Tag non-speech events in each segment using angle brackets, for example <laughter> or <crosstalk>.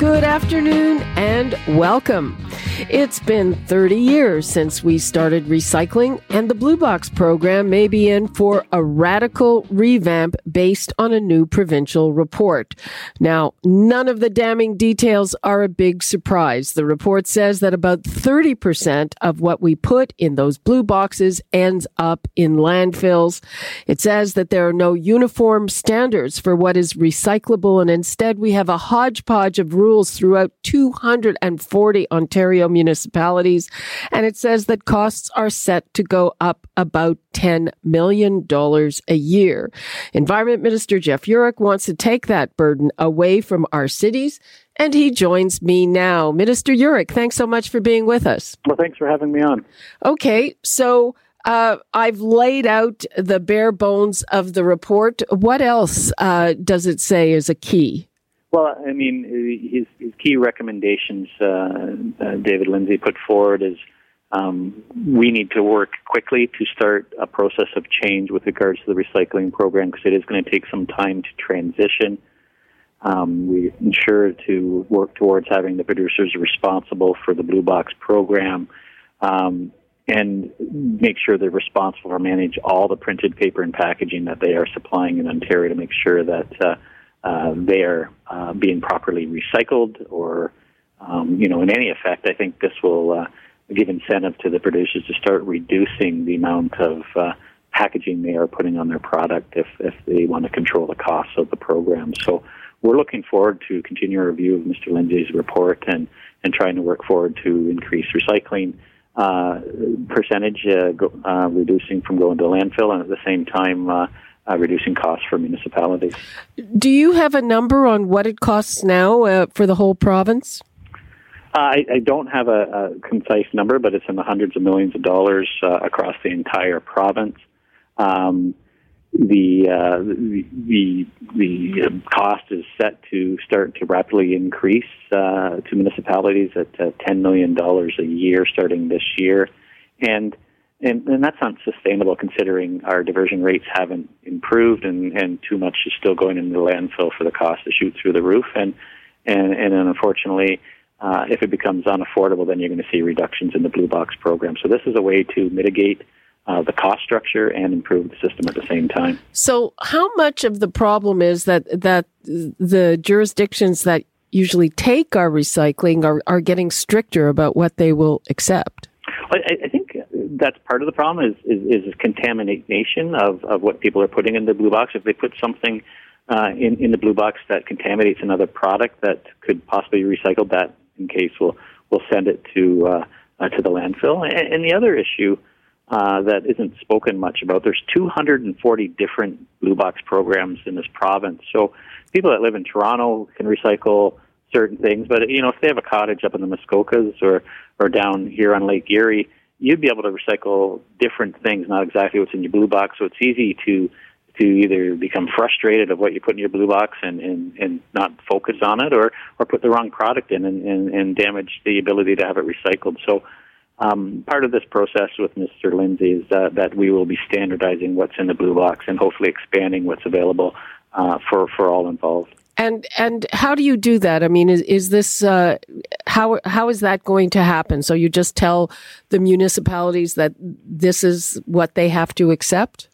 Good afternoon and welcome. It's been 30 years since we started recycling, and the Blue Box program may be in for a radical revamp based on a new provincial report. Now, none of the damning details are a big surprise. The report says that about 30% of what we put in those blue boxes ends up in landfills. It says that there are no uniform standards for what is recyclable, and instead we have a hodgepodge of rules throughout 240 Ontario municipalities. And it says that costs are set to go up about $10 million a year. Environment Minister Jeff Yurek wants to take that burden away from our cities. And he joins me now. Minister Yurek, thanks so much for being with us. Well, thanks for having me on. Okay, so uh, I've laid out the bare bones of the report. What else uh, does it say is a key? Well, I mean, his, his key recommendations, uh, uh, David Lindsay put forward, is um, we need to work quickly to start a process of change with regards to the recycling program because it is going to take some time to transition. Um, we ensure to work towards having the producers responsible for the Blue Box program um, and make sure they're responsible for manage all the printed paper and packaging that they are supplying in Ontario to make sure that uh, uh, they're uh, being properly recycled or, um, you know, in any effect, I think this will uh, give incentive to the producers to start reducing the amount of uh, packaging they are putting on their product if, if they want to control the costs of the program. So we're looking forward to continue our review of Mr. Lindsay's report and, and trying to work forward to increase recycling uh, percentage, uh, go, uh, reducing from going to landfill, and at the same time, uh, uh, reducing costs for municipalities. Do you have a number on what it costs now uh, for the whole province? Uh, I, I, don't have a, a, concise number, but it's in the hundreds of millions of dollars uh, across the entire province. Um, the, uh, the, the the cost is set to start to rapidly increase uh, to municipalities at ten million dollars a year starting this year, and and, and that's not sustainable considering our diversion rates haven't improved and, and too much is still going into the landfill for the cost to shoot through the roof. And, and, and unfortunately, uh, if it becomes unaffordable, then you're going to see reductions in the Blue Box program. So this is a way to mitigate uh, the cost structure and improve the system at the same time. So, how much of the problem is that that the jurisdictions that usually take our recycling are, are getting stricter about what they will accept? I, I think that's part of the problem is, is, is contamination of, of what people are putting in the blue box. If they put something uh, in, in the blue box that contaminates another product that could possibly be recycled, that in case we'll, we'll send it to, uh, uh, to the landfill. And, and the other issue uh, that isn't spoken much about, there's 240 different blue box programs in this province. So people that live in Toronto can recycle certain things, but you know if they have a cottage up in the Muskokas or or down here on Lake Erie, you'd be able to recycle different things, not exactly what's in your blue box. So it's easy to to either become frustrated of what you put in your blue box and, and, and not focus on it or, or put the wrong product in and, and, and damage the ability to have it recycled. So um, part of this process with Mr. Lindsay is uh, that we will be standardizing what's in the blue box and hopefully expanding what's available uh, for, for all involved. And and how do you do that? I mean, is is this uh, how how is that going to happen? So you just tell the municipalities that this is what they have to accept.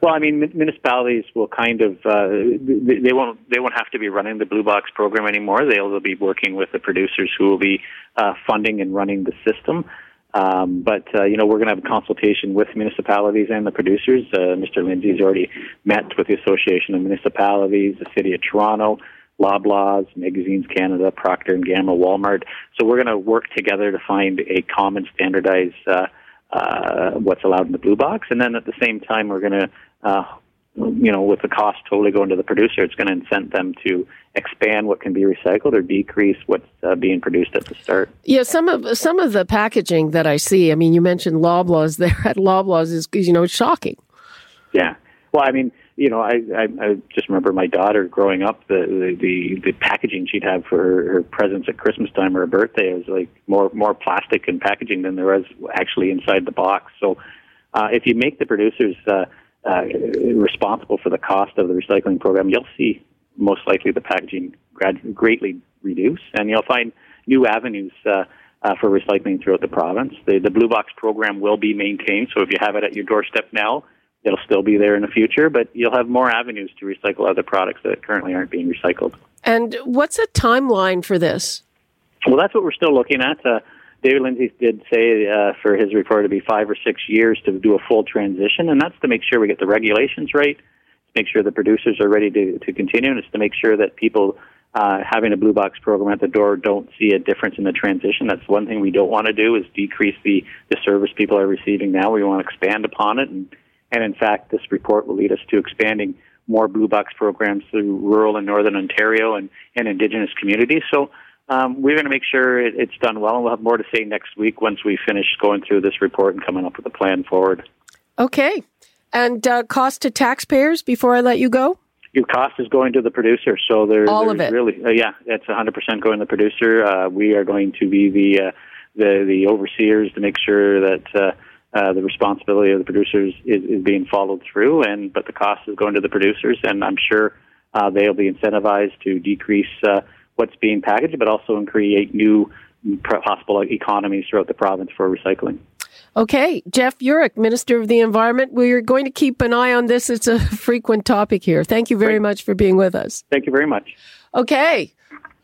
Well, I mean, municipalities will kind of uh, they won't they won't have to be running the blue box program anymore. They'll be working with the producers who will be uh, funding and running the system. Um, but uh, you know, we're going to have a consultation with municipalities and the producers. Uh, Mr. Lindsay's already met with the Association of Municipalities, the City of Toronto, Loblaws, Magazines Canada, Procter and Gamble, Walmart. So we're going to work together to find a common standardized uh, uh, what's allowed in the blue box, and then at the same time, we're going to uh, you know, with the cost totally going to the producer, it's going to incent them to expand what can be recycled or decrease what's uh, being produced at the start. Yeah, some of some of the packaging that I see. I mean, you mentioned Loblaws <laughs> there at Loblaws is you know shocking. Yeah, well, I mean, you know, I, I I just remember my daughter growing up. The the the, packaging she'd have for her, her presents at Christmas time or her birthday was like more more plastic and packaging than there was actually inside the box. So, uh, if you make the producers uh, uh, responsible for the cost of the recycling program, you'll see most likely the packaging grad- greatly reduce, and you'll find new avenues uh, uh, for recycling throughout the province. The, the Blue Box program will be maintained, so if you have it at your doorstep now, it'll still be there in the future, but you'll have more avenues to recycle other products that currently aren't being recycled. And what's a timeline for this? Well, that's what we're still looking at. Uh, David Lindsay did say uh, for his report to be five or six years to do a full transition, and that's to make sure we get the regulations right, to make sure the producers are ready to, to continue, and it's to make sure that people uh, having a blue box program at the door don't see a difference in the transition. That's one thing we don't want to do is decrease the, the service people are receiving now. We want to expand upon it, and, and in fact, this report will lead us to expanding more blue box programs through rural and northern Ontario and, and Indigenous communities. So um, we're going to make sure it, it's done well, and we'll have more to say next week once we finish going through this report and coming up with a plan forward. Okay. And uh, cost to taxpayers before I let you go? Your cost is going to the producer, so there's all of it. Really, uh, yeah, it's 100% going to the producer. Uh, we are going to be the uh, the the overseers to make sure that uh, uh, the responsibility of the producers is, is being followed through, and but the cost is going to the producers, and I'm sure uh, they'll be incentivized to decrease uh, what's being packaged, but also in create new possible economies throughout the province for recycling. Okay, Jeff Yurek, Minister of the Environment. We're going to keep an eye on this. It's a frequent topic here. Thank you very Great. much for being with us. Thank you very much. Okay,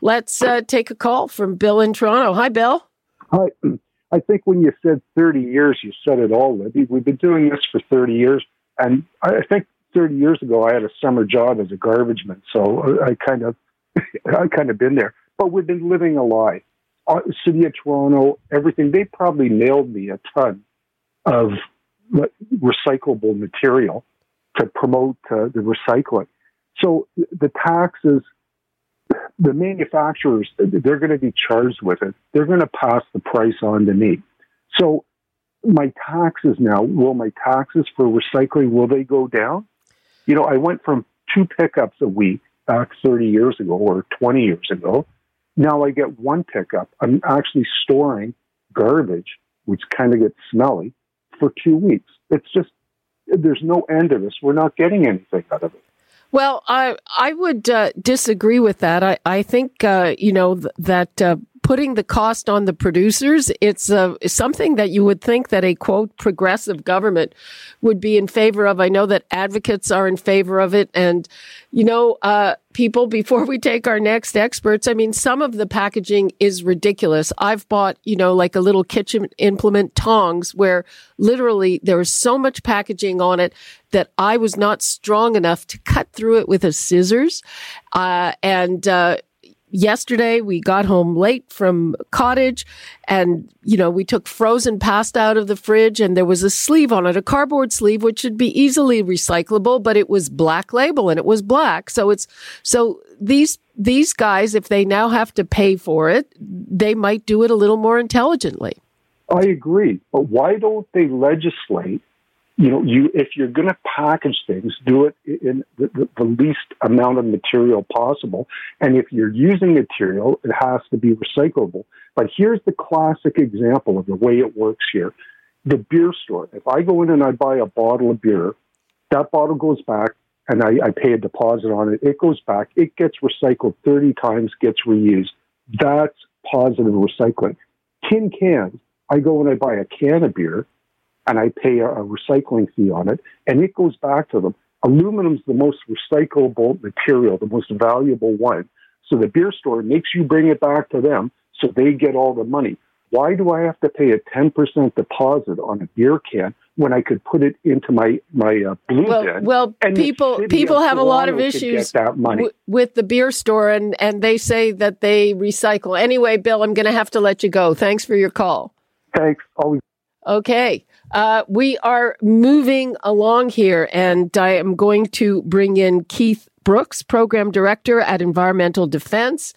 let's uh, take a call from Bill in Toronto. Hi, Bill. Hi. <clears throat> I think when you said 30 years, you said it all, Libby. We've been doing this for 30 years. And I think 30 years ago, I had a summer job as a garbage man. So I kind of, I kind of been there. But we've been living a lie uh, city of Toronto, everything. They probably mailed me a ton of recyclable material to promote uh, the recycling. So the taxes, the manufacturers, they're going to be charged with it. They're going to pass the price on to me. So my taxes now, will my taxes for recycling, will they go down? You know, I went from two pickups a week back 30 years ago or 20 years ago now I get one pickup. I'm actually storing garbage, which kind of gets smelly, for two weeks. It's just, there's no end to this. We're not getting anything out of it. Well, I I would uh, disagree with that. I I think uh, you know th- that uh, putting the cost on the producers, it's uh, something that you would think that a quote progressive government would be in favor of. I know that advocates are in favor of it. And, you know, uh, people, before we take our next experts, I mean, some of the packaging is ridiculous. I've bought, you know, like a little kitchen implement tongs where literally there was so much packaging on it that I was not strong enough to cut through it with a scissors. Uh, and, uh, yesterday we got home late from cottage and you know we took frozen pasta out of the fridge and there was a sleeve on it a cardboard sleeve which should be easily recyclable but it was black label and it was black. So it's so these these guys if they now have to pay for it they might do it a little more intelligently. I agree but why don't they legislate you know, you if you're going to package things, do it in the, the, the, least amount of material possible. And if you're using material, it has to be recyclable. But here's the classic example of the way it works here: the beer store. If I go in and I buy a bottle of beer, that bottle goes back, and I, I pay a deposit on it. It goes back. It gets recycled 30 times, gets reused. That's positive recycling. Tin cans. I go and I buy a can of beer and I pay a, a recycling fee on it, and it goes back to them. Aluminum's the most recyclable material, the most valuable one. So the beer store makes you bring it back to them so they get all the money. Why do I have to pay a 10% deposit on a beer can when I could put it into my my uh, blue well, bin? Well, people people have a lot of issues w- with the beer store, and and they say that they recycle. Anyway, Bill, I'm going to have to let you go. Thanks for your call. Thanks. Always. Okay. Uh, we are moving along here, and I am going to bring in Keith Brooks, Program Director at Environmental Defence,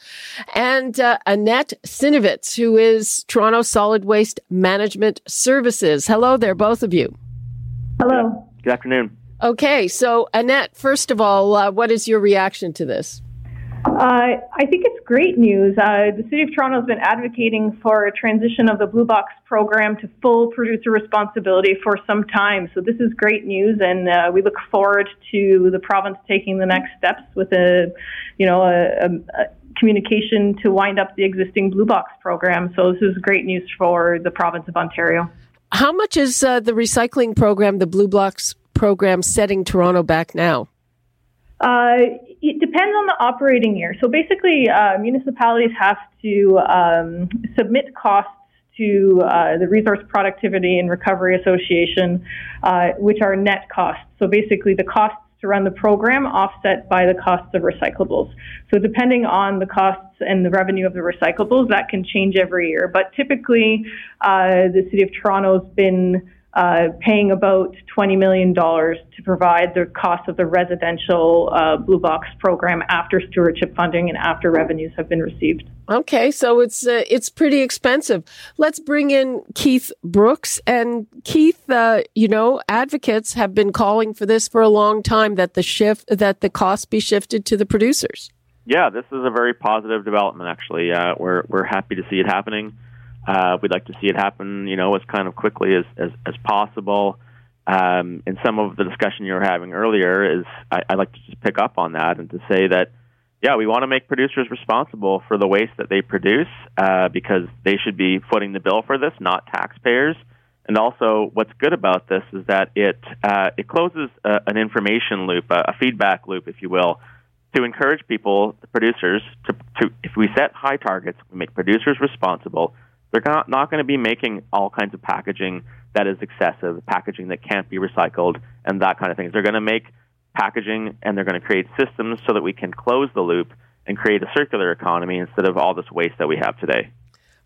and uh, Annette Synowiec, who is Toronto Solid Waste Management Services. Hello there, both of you. Hello. Good afternoon. Okay, so Annette, first of all, uh, what is your reaction to this? Uh, I think it's great news. Uh, the City of Toronto has been advocating for a transition of the Blue Box program to full producer responsibility for some time. So this is great news, and uh, we look forward to the province taking the next steps with a, you know, a, a, a communication to wind up the existing Blue Box program. So this is great news for the province of Ontario. How much is uh, the recycling program, the Blue Box program, setting Toronto back now? Uh, it depends on the operating year. So basically, uh, municipalities have to um, submit costs to uh, the Resource Productivity and Recovery Association, uh, which are net costs. So basically, the costs to run the program offset by the costs of recyclables. So depending on the costs and the revenue of the recyclables, that can change every year. But typically, uh, the City of Toronto has been uh, paying about $20 million to provide the cost of the residential uh, Blue Box program after stewardship funding and after revenues have been received. Okay, so it's uh, it's pretty expensive. Let's bring in Keith Brooks and Keith. Uh, you know, advocates have been calling for this for a long time that the shift that the cost be shifted to the producers. Yeah, this is a very positive development. Actually, uh, we're we're happy to see it happening. Uh, we'd like to see it happen, you know, as kind of quickly as as, as possible. Um, and some of the discussion you were having earlier is I, I'd like to just pick up on that and to say that, yeah, we want to make producers responsible for the waste that they produce uh, because they should be footing the bill for this, not taxpayers. And also, what's good about this is that it uh, it closes a, an information loop, a, a feedback loop, if you will, to encourage people, the producers, to, to if we set high targets, we make producers responsible they're not, not going to be making all kinds of packaging that is excessive, packaging that can't be recycled, and that kind of thing. They're going to make packaging and they're going to create systems so that we can close the loop and create a circular economy instead of all this waste that we have today.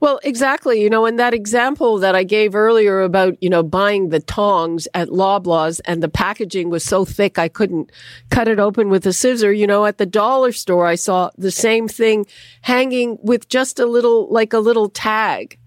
Well, exactly. You know, in that example that I gave earlier about, you know, buying the tongs at Loblaws and the packaging was so thick I couldn't cut it open with a scissor. You know, at the dollar store, I saw the same thing hanging with just a little, like a little tag.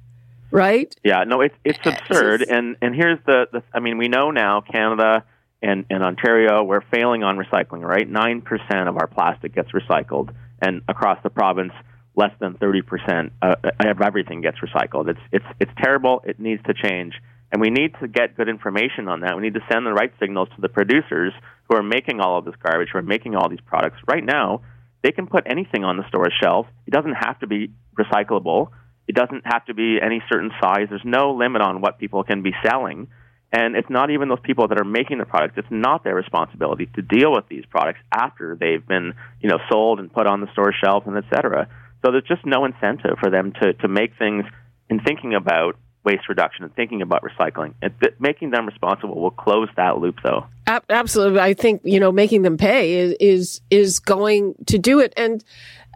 Right? Yeah, no, it's it's absurd. And and here's the, the I mean, we know now Canada and, and Ontario, we're failing on recycling, right? Nine percent of our plastic gets recycled, and across the province, less than 30% uh, of everything gets recycled. It's, it's, it's terrible. It needs to change. And we need to get good information on that. We need to send the right signals to the producers who are making all of this garbage, who are making all these products. Right now, they can put anything on the store shelf. It doesn't have to be recyclable. It doesn't have to be any certain size. There's no limit on what people can be selling. And it's not even those people that are making the products. It's not their responsibility to deal with these products after they've been, you know, sold and put on the store shelf and et cetera. So there's just no incentive for them to, to make things in thinking about waste reduction and thinking about recycling. And making them responsible will close that loop, though. Absolutely, I think you know making them pay is is, is going to do it. And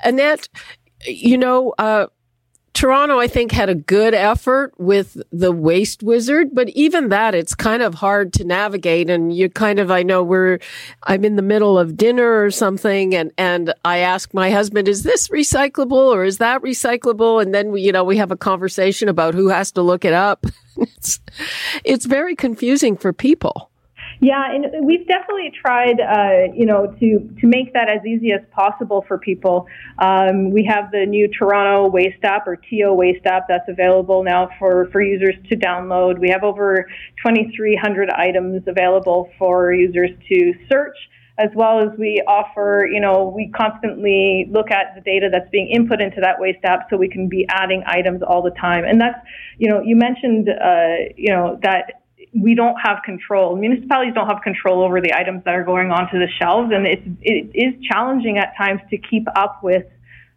Annette, you know, uh, Toronto, I think, had a good effort with the Waste Wizard, but even that, it's kind of hard to navigate. And you kind of, I know we're, I'm in the middle of dinner or something, and and I ask my husband, "Is this recyclable or is that recyclable?" And then we, you know, we have a conversation about who has to look it up. <laughs> it's it's very confusing for people. Yeah, and we've definitely tried, uh, you know, to to make that as easy as possible for people. Um, we have the new Toronto Waste app or TO Waste app that's available now for for users to download. We have over 2,300 items available for users to search as well as we offer, you know, we constantly look at the data that's being input into that waste app so we can be adding items all the time. And that's, you know, you mentioned, uh, you know, that we don't have control. Municipalities don't have control over the items that are going onto the shelves, and it's it is challenging at times to keep up with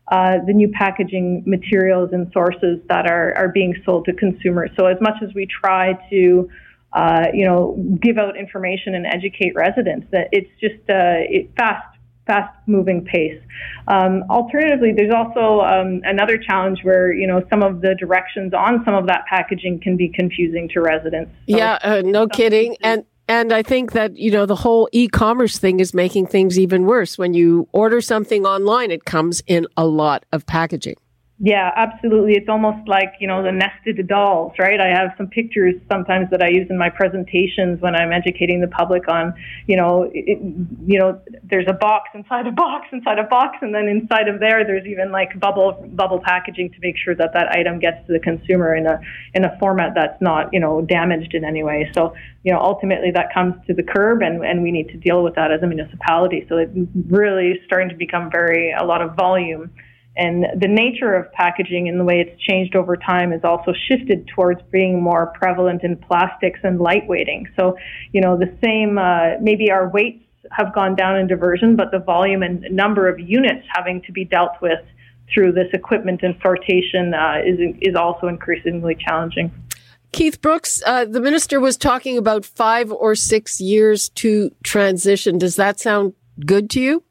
uh, the new packaging materials and sources that are are being sold to consumers. So as much as we try to uh, you know, give out information and educate residents. That it's just uh, it, fast fast moving pace. Um, alternatively, there's also um, another challenge where you know some of the directions on some of that packaging can be confusing to residents. So, yeah, uh, no kidding. And and I think that you know the whole e-commerce thing is making things even worse. When you order something online, it comes in a lot of packaging. Yeah, absolutely. It's almost like, you know, the nested dolls, right? I have some pictures sometimes that I use in my presentations when I'm educating the public on, you know, it, you know, there's a box inside a box inside a box and then inside of there there's even like bubble bubble packaging to make sure that that item gets to the consumer in a in a format that's not, you know, damaged in any way. So, you know, ultimately that comes to the curb and and we need to deal with that as a municipality. So it's really starting to become very a lot of volume and the nature of packaging and the way it's changed over time has also shifted towards being more prevalent in plastics and lightweighting. So, you know, the same, uh, maybe our weights have gone down in diversion, but the volume and number of units having to be dealt with through this equipment and sortation uh, is, is also increasingly challenging. Keith Brooks, uh, the minister was talking about five or six years to transition. Does that sound good to you?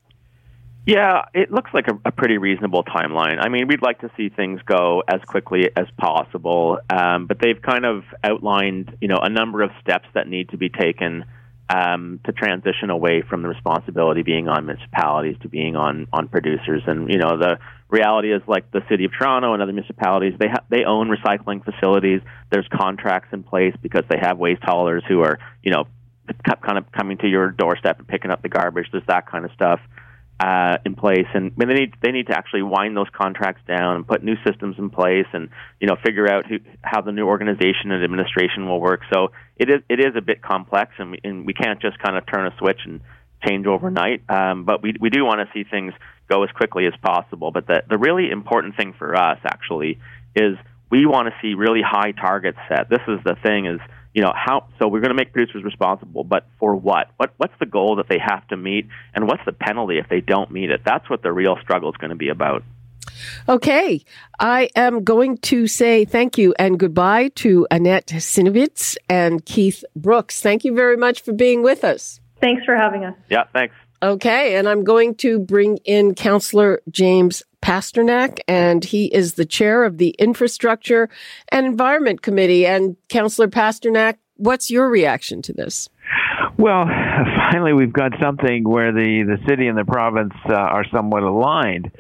Yeah, it looks like a, a, pretty reasonable timeline. I mean, we'd like to see things go as quickly as possible, um, but they've kind of outlined, you know, a number of steps that need to be taken um, to transition away from the responsibility being on municipalities to being on on producers. And you know, the reality is like the city of Toronto and other municipalities, they ha- they own recycling facilities. There's contracts in place because they have waste haulers who are, you know, kind of coming to your doorstep and picking up the garbage. There's that kind of stuff uh, in place, and they need they need to actually wind those contracts down and put new systems in place, and you know figure out who, how the new organization and administration will work. So it is it is a bit complex, and we, and we can't just kind of turn a switch and change overnight. Um, but we we do want to see things go as quickly as possible. But the the really important thing for us actually is we want to see really high targets set. This is the thing is you know how so we're going to make producers responsible but for what what what's the goal that they have to meet and what's the penalty if they don't meet it that's what the real struggle is going to be about Okay, I am going to say thank you and goodbye to Annette Synowiec and Keith Brooks. Thank you very much for being with us. Thanks for having us. Yeah, thanks. Okay, and I'm going to bring in Councillor James Pasternak, and he is the chair of the Infrastructure and Environment Committee. And Councillor Pasternak, what's your reaction to this? Well, <laughs> finally, we've got something where the, the city and the province uh, are somewhat aligned.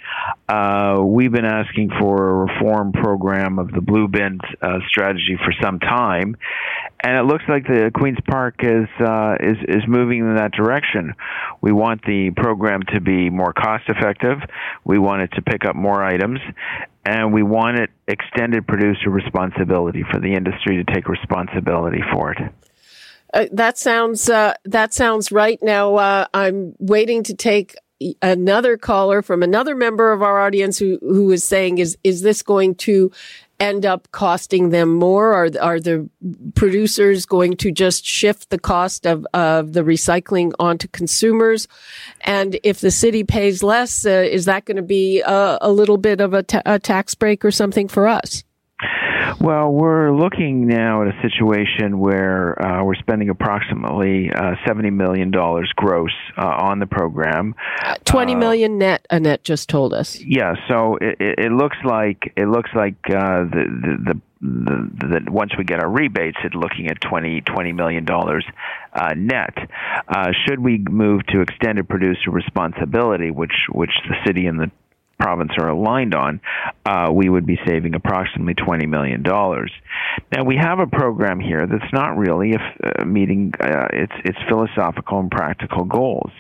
Uh, we've been asking for a reform program of the blue bin uh, strategy for some time, and it looks like the Queens Park is uh, is is moving in that direction. We want the program to be more cost effective. We want it to pick up more items, and we want it extended producer responsibility for the industry to take responsibility for it. Uh, that sounds uh, that sounds right. Now uh, I'm waiting to take another caller from another member of our audience who who is saying is is this going to end up costing them more? Are are the producers going to just shift the cost of of the recycling onto consumers? And if the city pays less, uh, is that going to be a, a little bit of a, ta- a tax break or something for us? Well, we're looking now at a situation where uh, we're spending approximately uh, seventy million dollars gross uh, on the program. Twenty uh, million net. Annette just told us. Yeah, so it, it looks like it looks like uh, the, the the the, once we get our rebates, it's looking at 20, $20 million uh, net. Uh, should we move to extended producer responsibility, which which the city and the province are aligned on, uh, we would be saving approximately $20 million. Now, we have a program here that's not really uh, meeting uh, its, its philosophical and practical goals.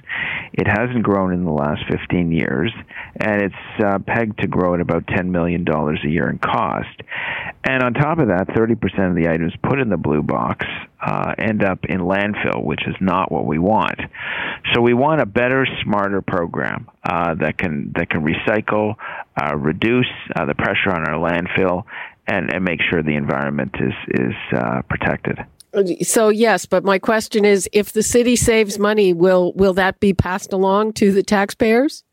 It hasn't grown in the last 15 years, and it's uh, pegged to grow at about $10 million a year in cost. And on top of that, 30% of the items put in the blue box uh, end up in landfill, which is not what we want. So we want a better, smarter program uh, that can that can recycle, uh, reduce uh, the pressure on our landfill, and, and make sure the environment is is uh, protected. So yes, but my question is, if the city saves money, will will that be passed along to the taxpayers?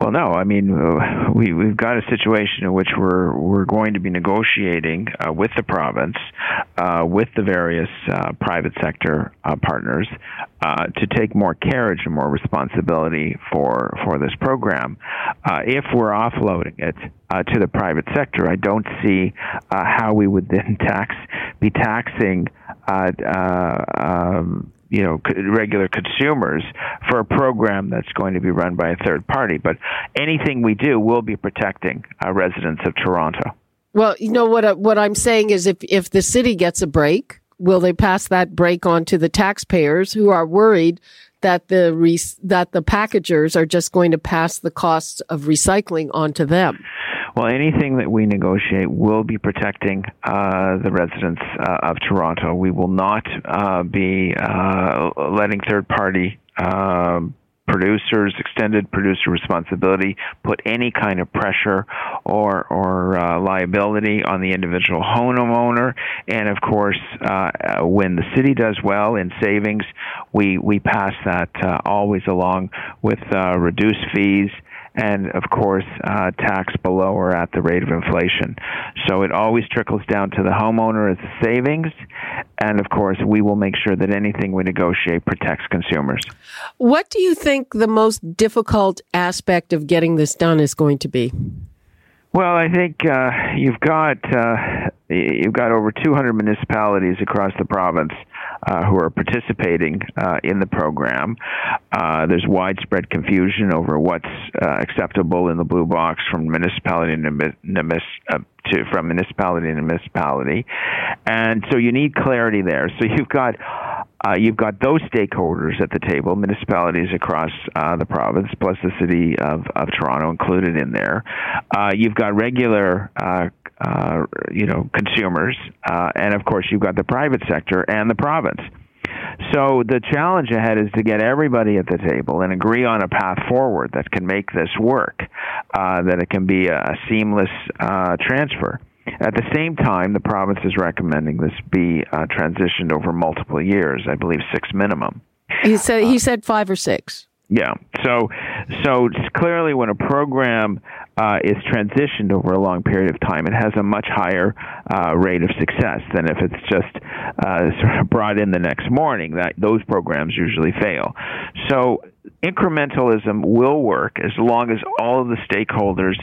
Well, no. I mean, uh, we we've got a situation in which we're we're going to be negotiating uh, with the province, uh, with the various uh, private sector uh, partners, uh, to take more carriage and more responsibility for for this program. if we're offloading it to the private sector, I don't see how we would then <laughs> tax be taxing. Um, you know regular consumers for a program that's going to be run by a third party. But anything we do will be protecting uh, residents of Toronto. Well, you know what? Uh, what I'm saying is, if if the city gets a break, will they pass that break on to the taxpayers who are worried that the re- that the packagers are just going to pass the costs of recycling onto them? Well, anything that we negotiate will be protecting uh, the residents uh, of Toronto. We will not uh, be uh, letting third party um, producers, extended producer responsibility, put any kind of pressure or or uh, liability on the individual homeowner. And of course, uh, when the city does well in savings, we we pass that uh, always along with uh, reduced fees and of course uh, tax below or at the rate of inflation. So it always trickles down to the homeowner as a savings, and of course we will make sure that anything we negotiate protects consumers. What do you think the most difficult aspect of getting this done is going to be? Well, I think uh, you've got uh, you've got over 200 municipalities across the province who are participating uh, in the program. Uh, there's widespread confusion over what's uh, acceptable in the blue box from municipality to, to from municipality to municipality, and so you need clarity there. So you've got uh, you've got those stakeholders at the table, municipalities across uh, the province, plus the city of, of Toronto included in there. Uh, you've got regular, uh, uh, you know, consumers, uh, and of course you've got the private sector and the province. So the challenge ahead is to get everybody at the table and agree on a path forward that can make this work, that it can be a seamless transfer. At the same time, the province is recommending this be uh, transitioned over multiple years. I believe six minimum. He said he said five or six. Yeah. So, so clearly, when a program uh, is transitioned over a long period of time, it has a much higher uh, rate of success than if it's just uh, sort of brought in the next morning. That those programs usually fail. So, incrementalism will work as long as all of the stakeholders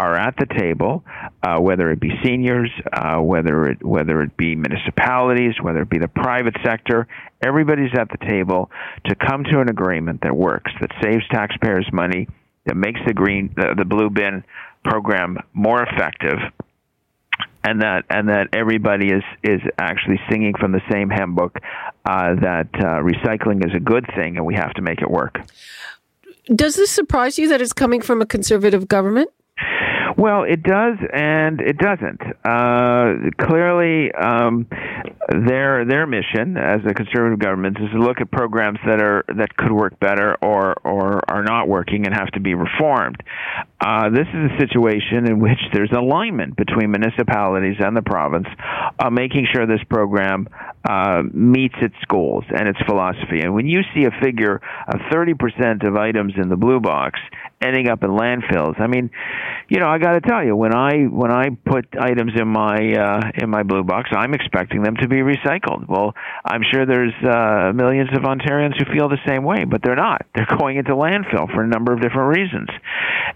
are at the table, uh, whether it be seniors, uh, whether it whether it be municipalities, whether it be the private sector. Everybody's at the table to come to an agreement that works, that saves taxpayers money, that makes the green the, the blue bin program more effective and that and that everybody is is actually singing from the same hymn book uh, that uh, recycling is a good thing and we have to make it work. Does this surprise you that it's coming from a conservative government? Well, it does and it doesn't. Uh, clearly, um, their their mission as a conservative government is to look at programs that are that could work better or or are not working and have to be reformed. Uh, this is a situation in which there's alignment between municipalities and the province, uh, making sure this program uh, meets its goals and its philosophy. And when you see a figure of 30% of items in the blue box ending up in landfills. I mean, you know, I got to tell you, when I when I put items in my uh, in my blue box, I'm expecting them to be recycled. Well, I'm sure there's uh, millions of Ontarians who feel the same way, but they're not. They're <laughs> going into landfill for a number of different reasons,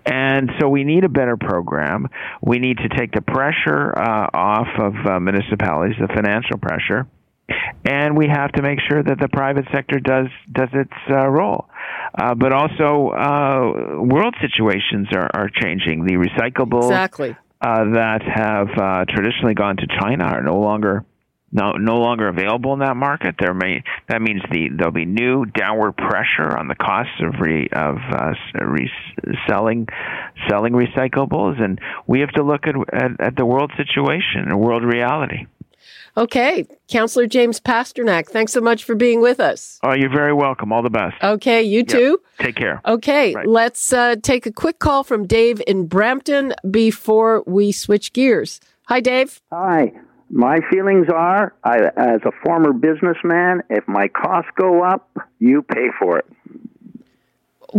and so we need a better program. We need to take the pressure uh, off of uh, municipalities, the financial pressure and we have to make sure that the private sector does does its uh, role. Uh, but also, uh, world situations are, are changing. The recyclables exactly. Uh, that have uh, traditionally gone to China are no longer no no longer available in that market. There may that means the there'll be new downward pressure on the costs of re, of uh, reselling selling recyclables, and we have to look at, at at the world situation and world reality. Okay. Councillor James Pasternak, thanks so much for being with us. Oh, you're very welcome. All the best. Okay. You yep. too. Take care. Okay. Right. Let's uh, take a quick call from Dave in Brampton before we switch gears. Hi, Dave. Hi. My feelings are, I, as a former businessman, if my costs go up, you pay for it.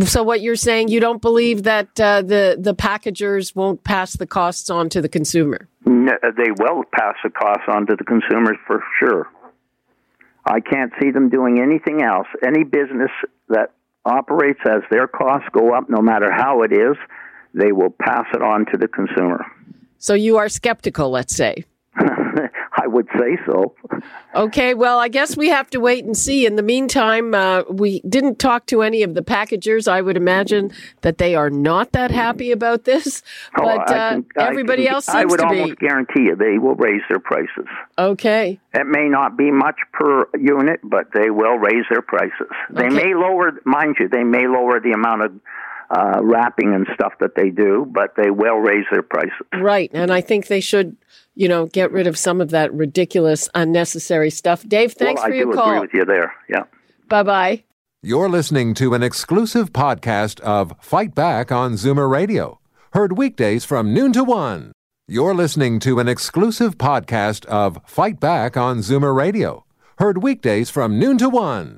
So what you're saying, you don't believe that uh, the the packagers won't pass the costs on to the consumer? No, they will pass the costs on to the consumers for sure. I can't see them doing anything else. Any business that operates as their costs go up, no matter how it is, they will pass it on to the consumer. So you are skeptical, let's say. I would say so. Okay, well, I guess we have to wait and see. In the meantime, uh, we didn't talk to any of the packagers. I would imagine that they are not that happy about this, Oh, but I uh, can- everybody can- else seems to be. I would almost be. guarantee you they will raise their prices. Okay. It may not be much per unit, but they will raise their prices. They Okay. may lower, mind you, they may lower the amount of uh, wrapping and stuff that they do, but they will raise their prices. Right. And I think they should, you know, get rid of some of that ridiculous, unnecessary stuff. Dave, thanks well, for I your do agree call. with you there. Yeah. Bye bye. You're listening to an exclusive podcast of Fight Back on Zoomer Radio, heard weekdays from noon to one. You're listening to an exclusive podcast of Fight Back on Zoomer Radio, heard weekdays from noon to one.